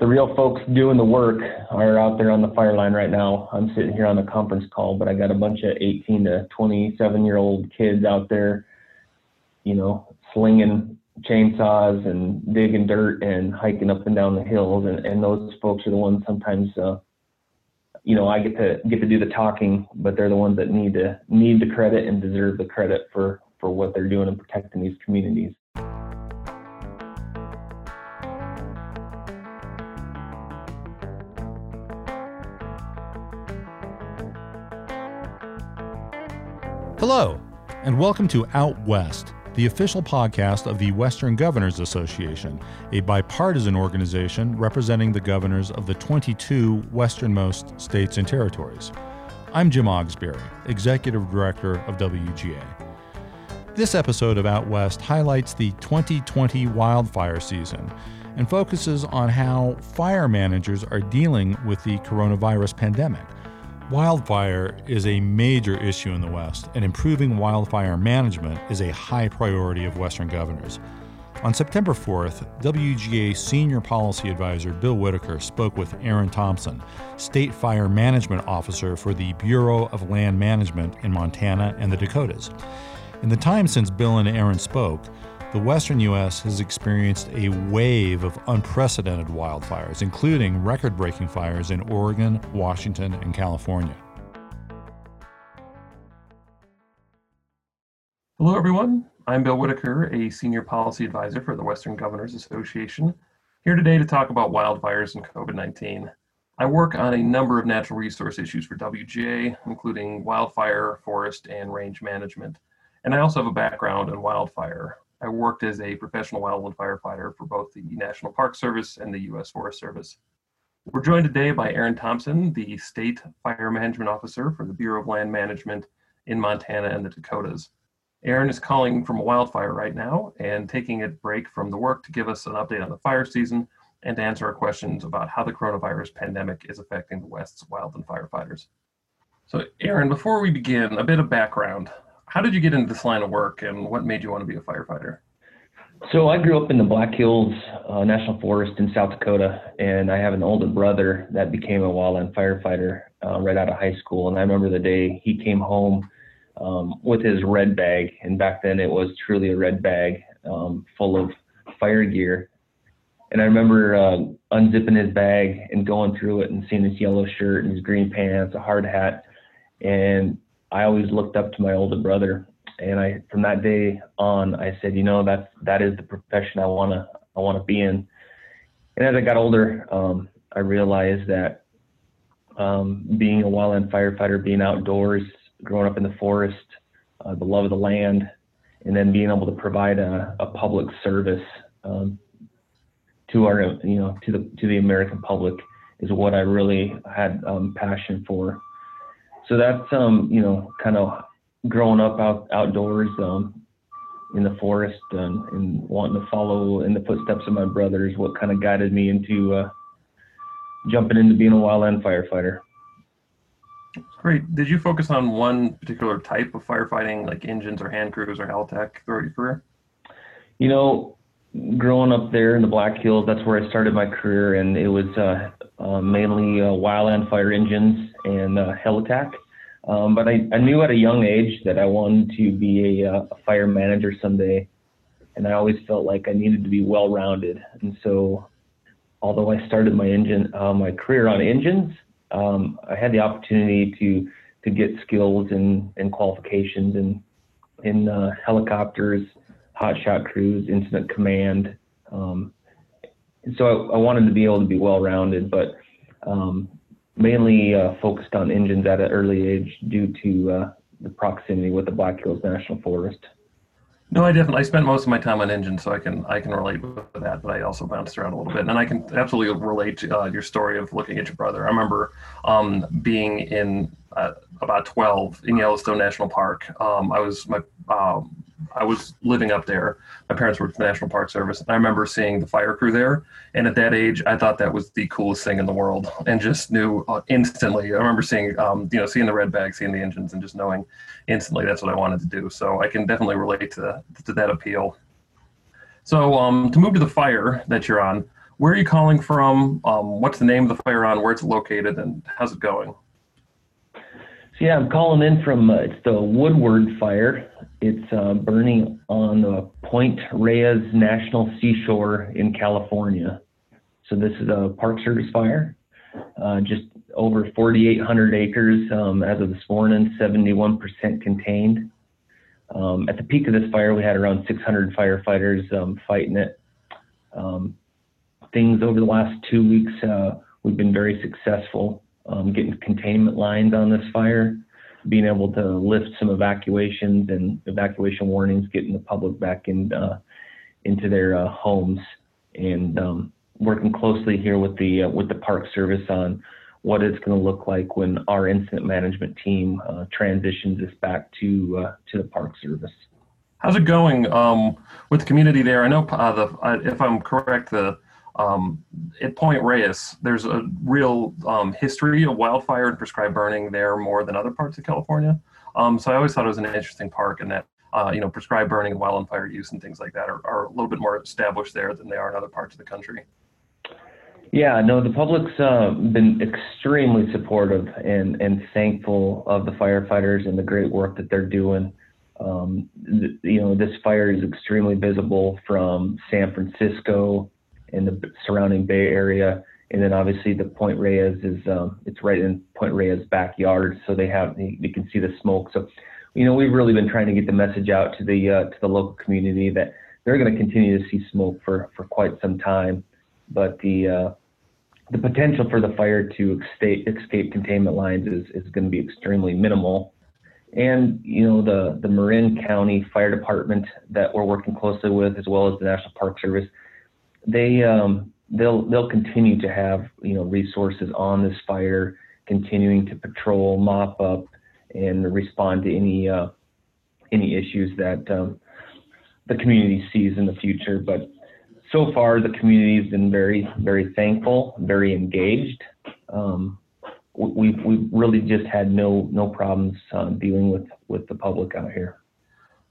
the real folks doing the work are out there on the fire line right now. I'm sitting here on a conference call, but I got a bunch of 18 to 27 year old kids out there, you know, slinging chainsaws and digging dirt and hiking up and down the hills. And, and those folks are the ones sometimes, uh, you know, I get to get to do the talking, but they're the ones that need to need the credit and deserve the credit for for what they're doing and protecting these communities. Hello, and welcome to Out West, the official podcast of the Western Governors Association, a bipartisan organization representing the governors of the 22 westernmost states and territories. I'm Jim Ogsbury, Executive Director of WGA. This episode of Out West highlights the 2020 wildfire season and focuses on how fire managers are dealing with the coronavirus pandemic Wildfire is a major issue in the West, and improving wildfire management is a high priority of Western governors. On September 4th, WGA Senior Policy Advisor Bill Whitaker spoke with Aaron Thompson, State Fire Management Officer for the Bureau of Land Management in Montana and the Dakotas. In the time since Bill and Aaron spoke, the western U.S. has experienced a wave of unprecedented wildfires, including record breaking fires in Oregon, Washington, and California. Hello, everyone. I'm Bill Whitaker, a senior policy advisor for the Western Governors Association, here today to talk about wildfires and COVID 19. I work on a number of natural resource issues for WGA, including wildfire, forest, and range management. And I also have a background in wildfire. I worked as a professional wildland firefighter for both the National Park Service and the U.S. Forest Service. We're joined today by Aaron Thompson, the State Fire Management Officer for the Bureau of Land Management in Montana and the Dakotas. Aaron is calling from a wildfire right now and taking a break from the work to give us an update on the fire season and to answer our questions about how the coronavirus pandemic is affecting the West's wildland firefighters. So, Aaron, before we begin, a bit of background how did you get into this line of work and what made you want to be a firefighter? So I grew up in the Black Hills uh, National Forest in South Dakota, and I have an older brother that became a wildland firefighter uh, right out of high school. And I remember the day he came home um, with his red bag, and back then it was truly a red bag um, full of fire gear. And I remember uh, unzipping his bag and going through it and seeing his yellow shirt and his green pants, a hard hat, and I always looked up to my older brother, and I from that day on, I said, you know, that's that is the profession I wanna I wanna be in. And as I got older, um, I realized that um, being a wildland firefighter, being outdoors, growing up in the forest, uh, the love of the land, and then being able to provide a, a public service um, to our, you know, to the to the American public is what I really had um, passion for so that's um you know kind of growing up out outdoors um in the forest and, and wanting to follow in the footsteps of my brothers what kind of guided me into uh, jumping into being a wildland firefighter. Great. Did you focus on one particular type of firefighting like engines or hand crews or helitack throughout your career? You know growing up there in the black hills that's where i started my career and it was uh, uh, mainly uh, wildland fire engines and uh, helitack. Um, but I, I knew at a young age that I wanted to be a, uh, a fire manager someday, and I always felt like I needed to be well-rounded. And so, although I started my engine uh, my career on engines, um, I had the opportunity to to get skills and, and qualifications in in uh, helicopters, hotshot crews, incident command. Um, and so I, I, wanted to be able to be well-rounded, but um, mainly uh, focused on engines at an early age due to uh, the proximity with the Black Hills National Forest. No, I definitely. I spent most of my time on engines, so I can I can relate with that. But I also bounced around a little bit, and I can absolutely relate to uh, your story of looking at your brother. I remember um, being in uh, about 12 in Yellowstone National Park. Um, I was my um, I was living up there. My parents worked for the National Park Service. And I remember seeing the fire crew there. And at that age, I thought that was the coolest thing in the world and just knew uh, instantly. I remember seeing, um, you know, seeing the red bag, seeing the engines, and just knowing instantly that's what I wanted to do. So I can definitely relate to, to that appeal. So um, to move to the fire that you're on, where are you calling from? Um, what's the name of the fire on? Where it's located, and how's it going? So yeah, I'm calling in from uh, it's the Woodward Fire. It's uh, burning on the Point Reyes National Seashore in California. So this is a Park Service fire, uh, just over 4,800 acres um, as of this morning, 71% contained. Um, at the peak of this fire, we had around 600 firefighters um, fighting it. Um, things over the last two weeks, uh, we've been very successful um, getting containment lines on this fire, being able to lift some evacuations and evacuation warnings, getting the public back in, uh, into their uh, homes, and um, working closely here with the uh, with the Park Service on what it's going to look like when our incident management team uh, transitions this back to uh, to the Park Service. How's it going um, with the community there? I know uh, the if I'm correct, the um, at Point Reyes, there's a real um, history of wildfire and prescribed burning there more than other parts of California. Um, so I always thought it was an interesting park, and that uh, you know prescribed burning and wildfire use and things like that are, are a little bit more established there than they are in other parts of the country. Yeah, no, the public's uh, been extremely supportive and, and thankful of the firefighters and the great work that they're doing. Um, th- you know, this fire is extremely visible from San Francisco and the surrounding Bay Area, and then obviously the Point Reyes is um, it's right in Point Reyes' backyard, so they have they, they can see the smoke. So, you know, we've really been trying to get the message out to the uh, to the local community that they're going to continue to see smoke for for quite some time, but the uh, the potential for the fire to escape, escape containment lines is, is going to be extremely minimal. And you know the the Marin County Fire Department that we're working closely with, as well as the National Park Service, they um, they'll they'll continue to have you know resources on this fire, continuing to patrol, mop up, and respond to any uh, any issues that um, the community sees in the future. But so far, the community has been very, very thankful, very engaged. Um, we we really just had no no problems uh, dealing with with the public out here.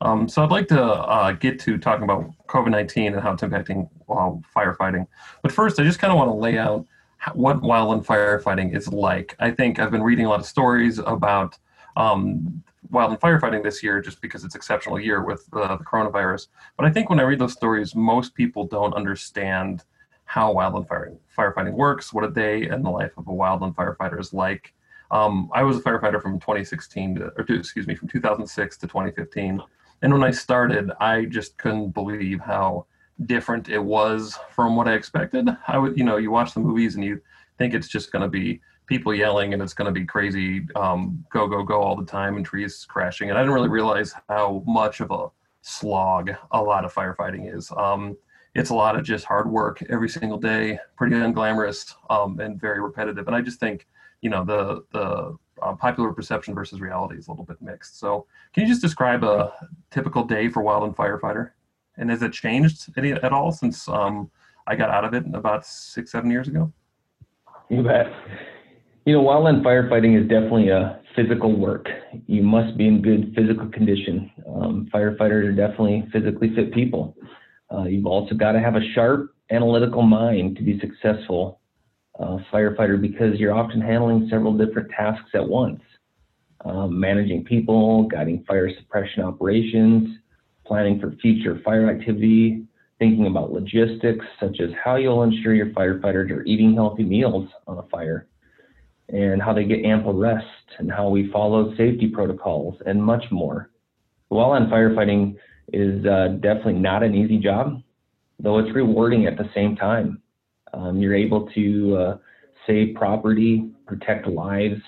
Um, so I'd like to uh, get to talking about COVID-19 and how it's impacting uh, firefighting. But first, I just kind of want to lay out what wildland firefighting is like. I think I've been reading a lot of stories about um, wildland firefighting this year just because it's exceptional year with uh, the coronavirus. But I think when I read those stories, most people don't understand how wildland fire, firefighting works, what a day in the life of a wildland firefighter is like. Um, I was a firefighter from 2016 to, or to, excuse me, from 2006 to 2015. And when I started, I just couldn't believe how different it was from what I expected. I would, you know, you watch the movies and you think it's just going to be people yelling and it's going to be crazy um, go go go all the time and trees crashing. And i didn't really realize how much of a slog a lot of firefighting is. Um, it's a lot of just hard work every single day pretty unglamorous um, and very repetitive. And i just think you know the the uh, popular perception versus reality is a little bit mixed so can you just describe a typical day for wildland firefighter and has it changed any, at all since um, i got out of it about six seven years ago you bet you know, wildland firefighting is definitely a physical work. You must be in good physical condition. Um, firefighters are definitely physically fit people. Uh, you've also got to have a sharp analytical mind to be successful uh, firefighter because you're often handling several different tasks at once. Um, managing people, guiding fire suppression operations, planning for future fire activity, thinking about logistics such as how you'll ensure your firefighters are eating healthy meals on a fire and how they get ample rest and how we follow safety protocols and much more. Wildland firefighting is uh, definitely not an easy job, though it's rewarding at the same time. Um, you're able to uh, save property, protect lives,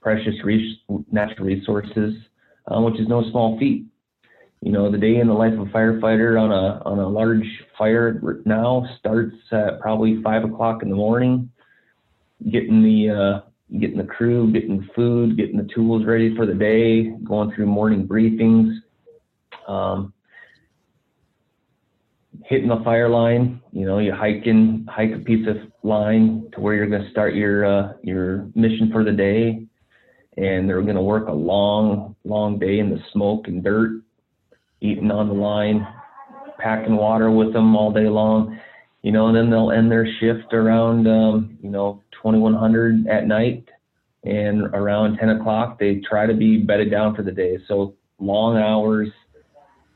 precious re- natural resources, uh, which is no small feat. You know, the day in the life of a firefighter on a on a large fire now starts at probably five o'clock in the morning, getting the uh, getting the crew, getting food, getting the tools ready for the day, going through morning briefings, um, hitting the fire line. You know, you hike hike a piece of line to where you're going to start your uh, your mission for the day, and they're going to work a long, long day in the smoke and dirt, eating on the line, packing water with them all day long you know, and then they'll end their shift around, um, you know, 2100 at night, and around 10 o'clock they try to be bedded down for the day. So long hours,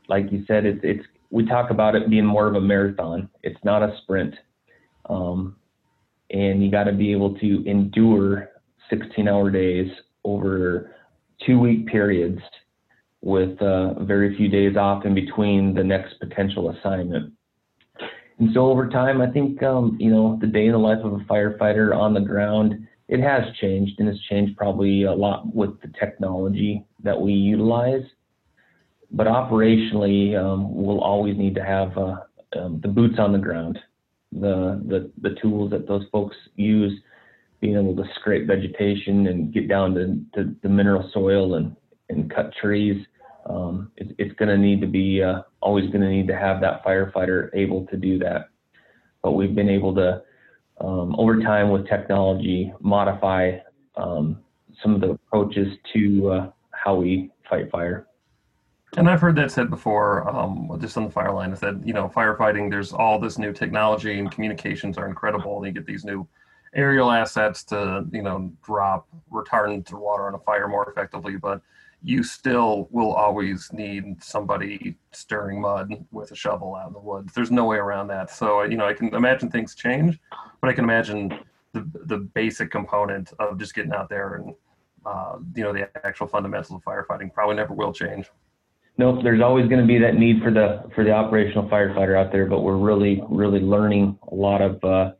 like you said, it's it's we talk about it being more of a marathon. It's not a sprint, um, and you got to be able to endure 16-hour days over two-week periods with uh, very few days off in between the next potential assignment. And so over time, I think, um, you know, the day in the life of a firefighter on the ground, it has changed and it's changed probably a lot with the technology that we utilize. But operationally, um, we'll always need to have uh, um, the boots on the ground, the, the, the tools that those folks use, being able to scrape vegetation and get down to, to the mineral soil and, and cut trees um, it, it's going to need to be uh, always going to need to have that firefighter able to do that. But we've been able to, um, over time with technology, modify um, some of the approaches to uh, how we fight fire. And I've heard that said before, um, just on the fire line, is that you know firefighting. There's all this new technology and communications are incredible. And you get these new aerial assets to you know drop retardant to water on a fire more effectively, but you still will always need somebody stirring mud with a shovel out in the woods. There's no way around that. So, you know, I can imagine things change, but I can imagine the, the basic component of just getting out there and, uh, you know, the actual fundamentals of firefighting probably never will change. Nope, there's always going to be that need for the for the operational firefighter out there, but we're really really learning a lot of uh,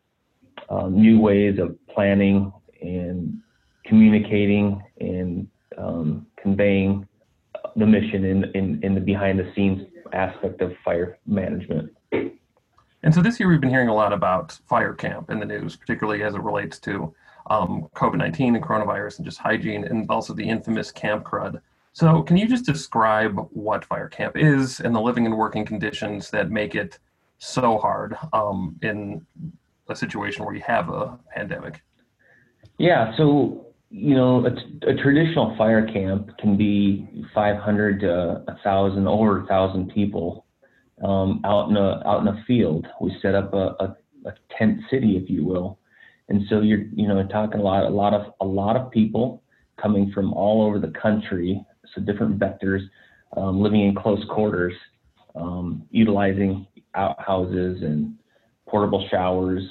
uh, new ways of planning and communicating and um, conveying the mission in, in, in the behind the scenes aspect of fire management. And so this year we've been hearing a lot about fire camp in the news, particularly as it relates to um, COVID 19 and coronavirus and just hygiene and also the infamous camp crud. So, can you just describe what fire camp is and the living and working conditions that make it so hard um, in a situation where you have a pandemic? Yeah, so you know, a, traditional fire camp can be 500 to 1,000, over 1,000 people um, out in a out in a field. We set up a, a, a, tent city, if you will, and so you're you know talking a lot a lot of a lot of people coming from all over the country, so different vectors, um, living in close quarters, um, utilizing outhouses and portable showers,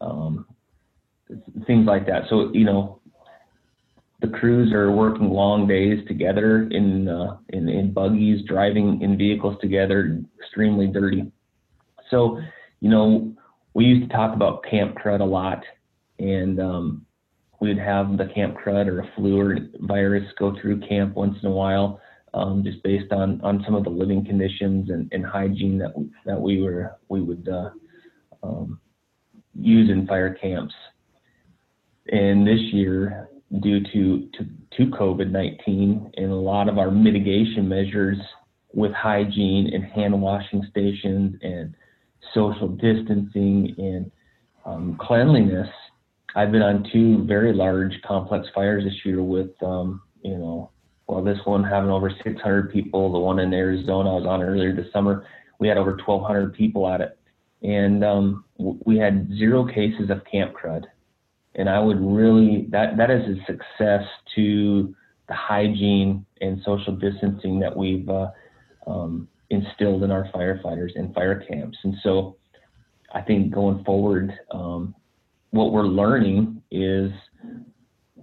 um, things like that. So you know the crews are working long days together in, uh, in, in buggies, driving in vehicles together, extremely dirty. So, you know, we used to talk about camp crud a lot, and um, we'd have the camp crud or a flu or virus go through camp once in a while, um, just based on, on some of the living conditions and, and hygiene that we, that we were we would uh, um, use in fire camps. And this year, due to, to, to COVID 19 and a lot of our mitigation measures with hygiene and hand washing stations and social distancing and um, cleanliness. I've been on two very large complex fires this year with, um, you know, well, this one having over 600 people. The one in Arizona I was on earlier this summer, we had over 1,200 people at it. And um, we had zero cases of camp crud and I would really that that is a success to the hygiene and social distancing that we've uh, um, instilled in our firefighters and fire camps. And so, I think going forward, um, what we're learning is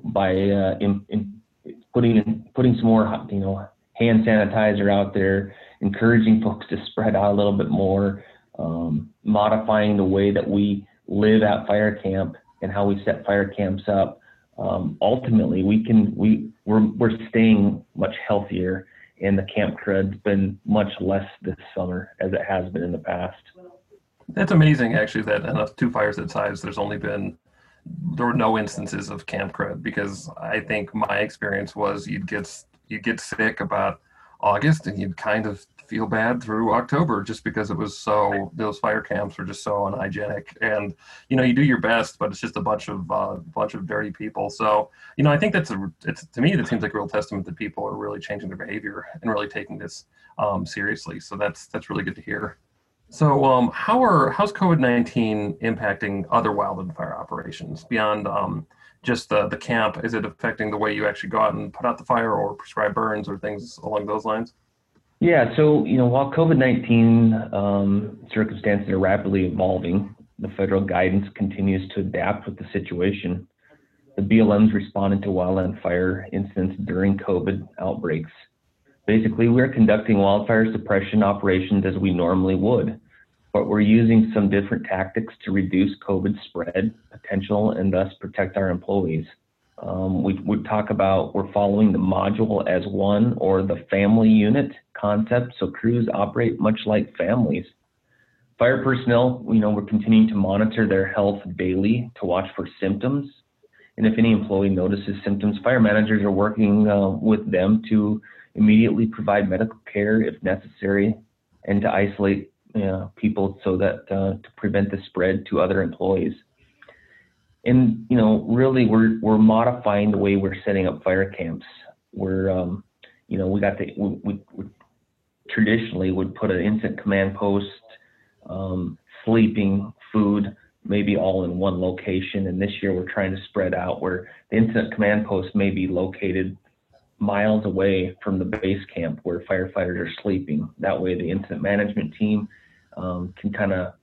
by uh, in, in putting putting some more you know hand sanitizer out there, encouraging folks to spread out a little bit more, um, modifying the way that we live at fire camp and how we set fire camps up, um, ultimately we can we we're we're staying much healthier, and the camp crud's been much less this summer as it has been in the past. That's amazing, actually. That in two fires that size, there's only been there were no instances of camp crud because I think my experience was you'd get you'd get sick about August and you'd kind of feel bad through October just because it was so those fire camps were just so unhygienic and you know you do your best but it's just a bunch of uh, bunch of dirty people so you know I think that's a it's to me that seems like a real testament that people are really changing their behavior and really taking this um, seriously so that's that's really good to hear. So, um, how are how's COVID nineteen impacting other wildfire operations beyond um, just the the camp? Is it affecting the way you actually go out and put out the fire, or prescribe burns, or things along those lines? Yeah. So, you know, while COVID nineteen um, circumstances are rapidly evolving, the federal guidance continues to adapt with the situation. The BLM's responded to wildland fire incidents during COVID outbreaks. Basically, we're conducting wildfire suppression operations as we normally would but we're using some different tactics to reduce COVID spread potential and thus protect our employees. Um, we would talk about we're following the module as one or the family unit concept, so crews operate much like families. Fire personnel, you know, we're continuing to monitor their health daily to watch for symptoms. And if any employee notices symptoms, fire managers are working uh, with them to immediately provide medical care if necessary and to isolate uh, people so that uh, to prevent the spread to other employees. And you know, really, we're we're modifying the way we're setting up fire camps. We're um, you know, we got the we, we, we traditionally would put an incident command post, um, sleeping, food, maybe all in one location. And this year we're trying to spread out where the incident command post may be located miles away from the base camp where firefighters are sleeping. That way the incident management team um, can kind of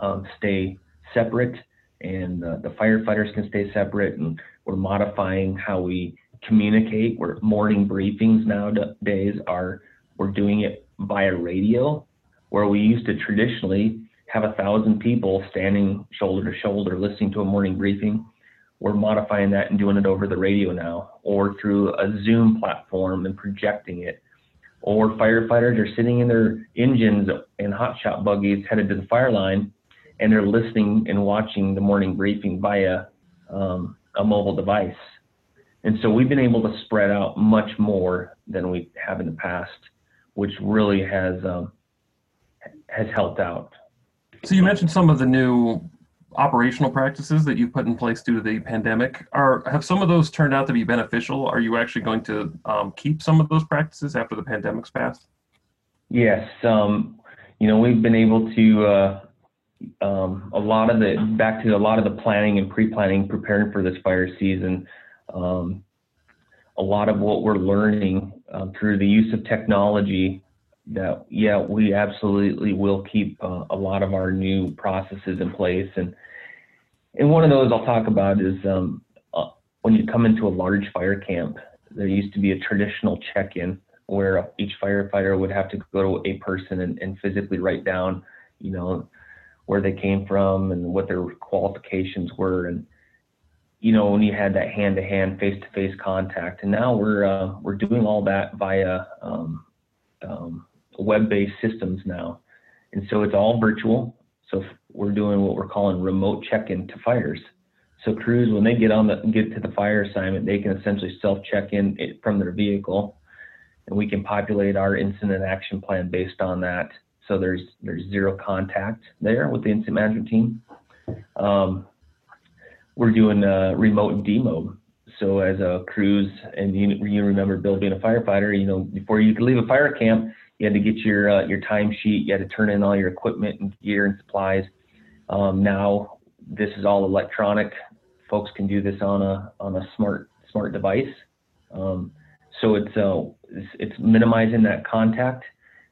um, stay separate and uh, the firefighters can stay separate and we're modifying how we communicate. We're morning briefings nowadays are we're doing it via radio where we used to traditionally have a thousand people standing shoulder to shoulder listening to a morning briefing. We're modifying that and doing it over the radio now or through a zoom platform and projecting it or firefighters are sitting in their engines and hotshot buggies headed to the fire line and they're listening and watching the morning briefing via um, a mobile device. And so we've been able to spread out much more than we have in the past, which really has um, has helped out. So you mentioned some of the new operational practices that you've put in place due to the pandemic are have some of those turned out to be beneficial? Are you actually going to um, keep some of those practices after the pandemic's passed? Yes um, you know we've been able to uh, um, a lot of the back to a lot of the planning and pre-planning preparing for this fire season um, a lot of what we're learning um, through the use of technology that yeah we absolutely will keep uh, a lot of our new processes in place. And and one of those I'll talk about is um, uh, when you come into a large fire camp there used to be a traditional check-in where each firefighter would have to go to a person and, and physically write down you know where they came from and what their qualifications were. And you know when you had that hand-to-hand face-to-face contact. And now we're uh, we're doing all that via um, um, web-based systems now, and so it's all virtual. So we're doing what we're calling remote check-in to fires. So crews, when they get on the get to the fire assignment, they can essentially self-check in from their vehicle, and we can populate our incident action plan based on that. So there's there's zero contact there with the incident management team. Um, we're doing uh, remote demo. So as a crews, and you, you remember Bill being a firefighter, you know, before you could leave a fire camp, you had to get your uh, your timesheet. You had to turn in all your equipment and gear and supplies. Um, now this is all electronic. Folks can do this on a on a smart smart device. Um, so it's, uh, it's minimizing that contact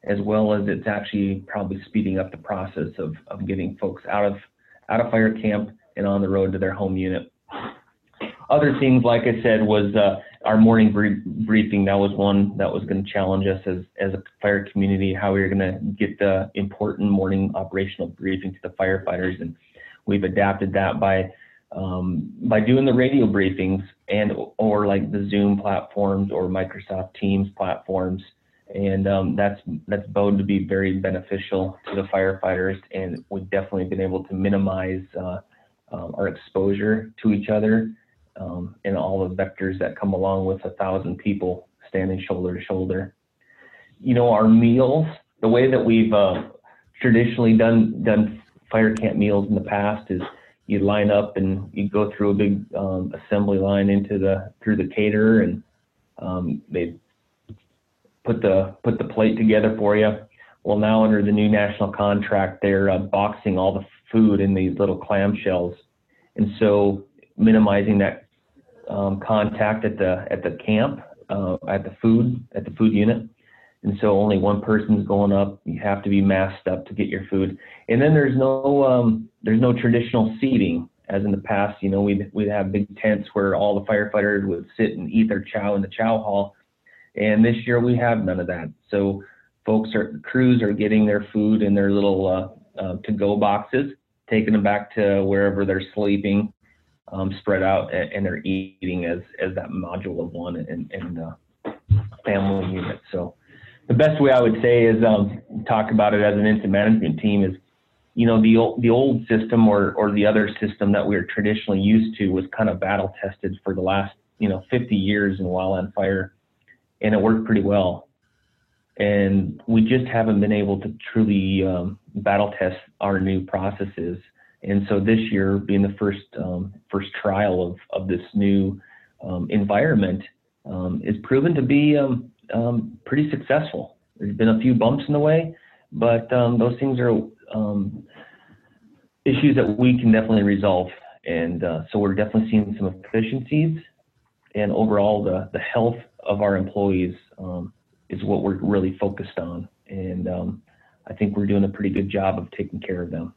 as well as it's actually probably speeding up the process of, of getting folks out of out of fire camp and on the road to their home unit. Other things, like I said, was uh, our morning briefing, that was one that was going to challenge us as, as a fire community, how we were going to get the important morning operational briefing to the firefighters. And we've adapted that by um, by doing the radio briefings and or like the Zoom platforms or Microsoft Teams platforms. And um, that's that's bound to be very beneficial to the firefighters. And we've definitely been able to minimize uh, um, our exposure to each other um, and all the vectors that come along with a thousand people standing shoulder to shoulder. You know, our meals, the way that we've uh, traditionally done done fire camp meals in the past is you line up and you go through a big um, assembly line into the through the caterer and um, they put the put the plate together for you. Well, now under the new national contract, they're uh, boxing all the food in these little clamshells, and so minimizing that um, contact at the at the camp, uh, at the food at the food unit, and so only one person's going up. You have to be masked up to get your food, and then there's no um, there's no traditional seating as in the past. You know, we'd we'd have big tents where all the firefighters would sit and eat their chow in the chow hall, and this year we have none of that. So folks are crews are getting their food in their little uh, uh, to-go boxes, taking them back to wherever they're sleeping, um, spread out, and, and, they're eating as as that module of one and, and uh, family unit. So the best way I would say is um, talk about it as an incident management team is, you know, the old the old system or or the other system that we are traditionally used to was kind of battle tested for the last you know 50 years in wildland fire, and it worked pretty well and we just haven't been able to truly um, battle test our new processes. And so this year, being the first um, first trial of of this new um, environment, um, is proven to be um, um, pretty successful. There's been a few bumps in the way, but those things are issues that we can definitely resolve. And uh, so we're definitely seeing some efficiencies, and overall the the health of our employees is what we're really focused on. And um, I think we're doing a pretty good job of taking care of them.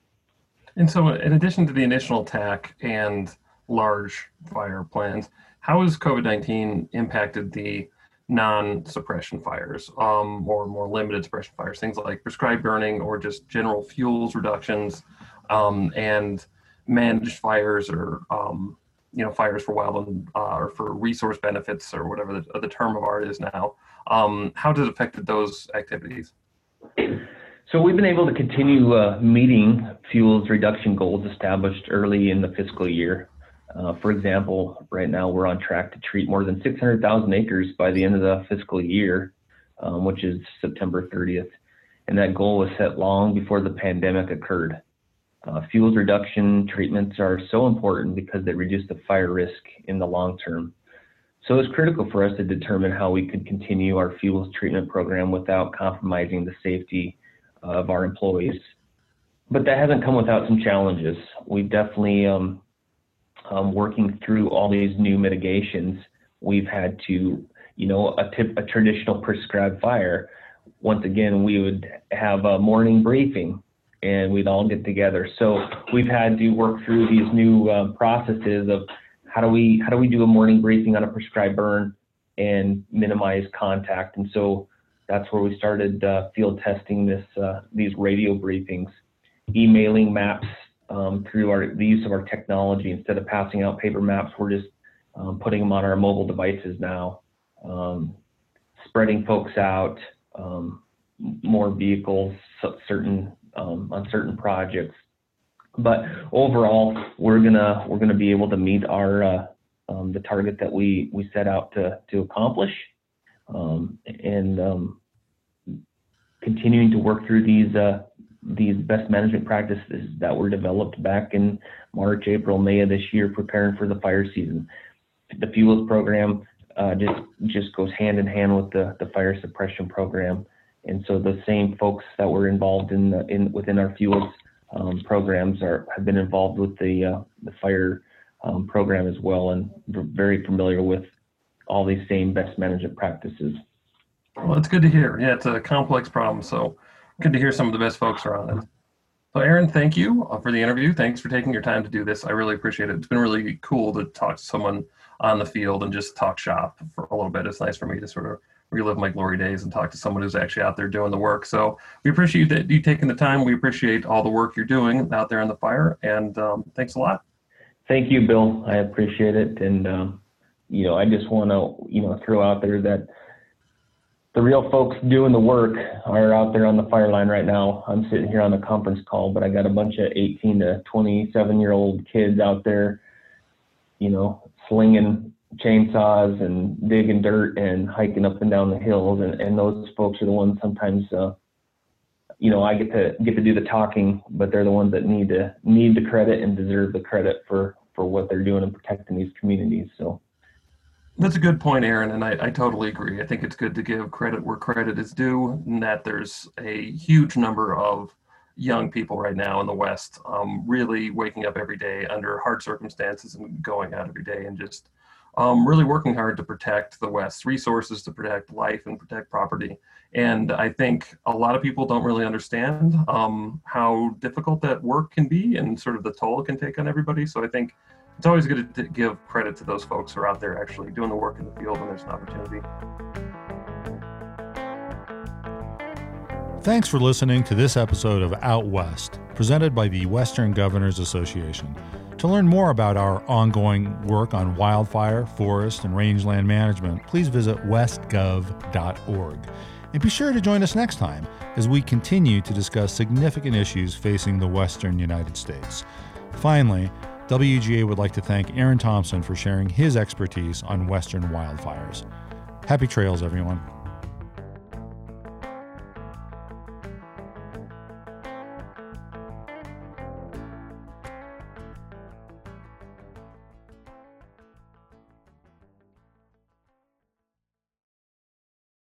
And so, in addition to the initial attack and large fire plans, how has COVID 19 impacted the non suppression fires um, or more limited suppression fires, things like prescribed burning or just general fuels reductions um, and managed fires or um, you know fires for wildland uh, or for resource benefits or whatever the, the term of art is now um, how has it affected those activities? So we've been able to continue uh, meeting fuels reduction goals established early in the fiscal year. Uh, for example, right now we're on track to treat more than 600,000 acres by the end of the fiscal year, um, which is September 30th. And that goal was set long before the pandemic occurred. Uh, fuels reduction treatments are so important because they reduce the fire risk in the long term. So it's critical for us to determine how we could continue our fuels treatment program without compromising the safety of our employees. But that hasn't come without some challenges. We've definitely, um, um, working through all these new mitigations, we've had to, you know, a, tip, a traditional prescribed fire. Once again, we would have a morning briefing and we'd all get together. So we've had to work through these new uh, processes of how do we how do we do a morning briefing on a prescribed burn and minimize contact? And so that's where we started uh, field testing this uh, these radio briefings, emailing maps um, through our the use of our technology instead of passing out paper maps. We're just um, putting them on our mobile devices now, um, spreading folks out, um, more vehicles, certain um, on certain projects. But overall, we're gonna we're gonna be able to meet our uh, um, the target that we we set out to to accomplish, um, and um, continuing to work through these uh, these best management practices that were developed back in March, April, May of this year, preparing for the fire season. The fuels program uh, just just goes hand in hand with the the fire suppression program, and so the same folks that were involved in the, in within our fuels um, programs are have been involved with the uh, the fire um, program as well, and very familiar with all these same best management practices. Well, it's good to hear. Yeah, it's a complex problem, so good to hear some of the best folks are on it. So, Aaron, thank you uh, for the interview. Thanks for taking your time to do this. I really appreciate it. It's been really cool to talk to someone on the field and just talk shop for a little bit. It's nice for me to sort of relive my glory days and talk to someone who's actually out there doing the work. So we appreciate that you taking the time. We appreciate all the work you're doing out there in the fire, and um, thanks a lot. Thank you, Bill. I appreciate it, and um, you know, I just want to you know throw out there that the real folks doing the work are out there on the fire line right now. I'm sitting here on the conference call, but I got a bunch of 18 to 27 year old kids out there, you know, slinging chainsaws and digging dirt and hiking up and down the hills and, and those folks are the ones sometimes uh, you know I get to get to do the talking but they're the ones that need to need the credit and deserve the credit for for what they're doing and protecting these communities so That's a good point, Aaron, and I, I, totally agree. I think it's good to give credit where credit is due, and that there's a huge number of young people right now in the West um, really waking up every day under hard circumstances and going out every day and just um, really working hard to protect the West's resources, to protect life and protect property. And I think a lot of people don't really understand um, how difficult that work can be and sort of the toll it can take on everybody. So I think it's always good to give credit to those folks who are out there actually doing the work in the field when there's an opportunity. Thanks for listening to this episode of Out West, presented by the Western Governors Association. To learn more about our ongoing work on wildfire, forest, and rangeland management, please visit westgov.org. And be sure to join us next time as we continue to discuss significant issues facing the western United States. Finally, WGA would like to thank Aaron Thompson for sharing his expertise on western wildfires. Happy trails, everyone.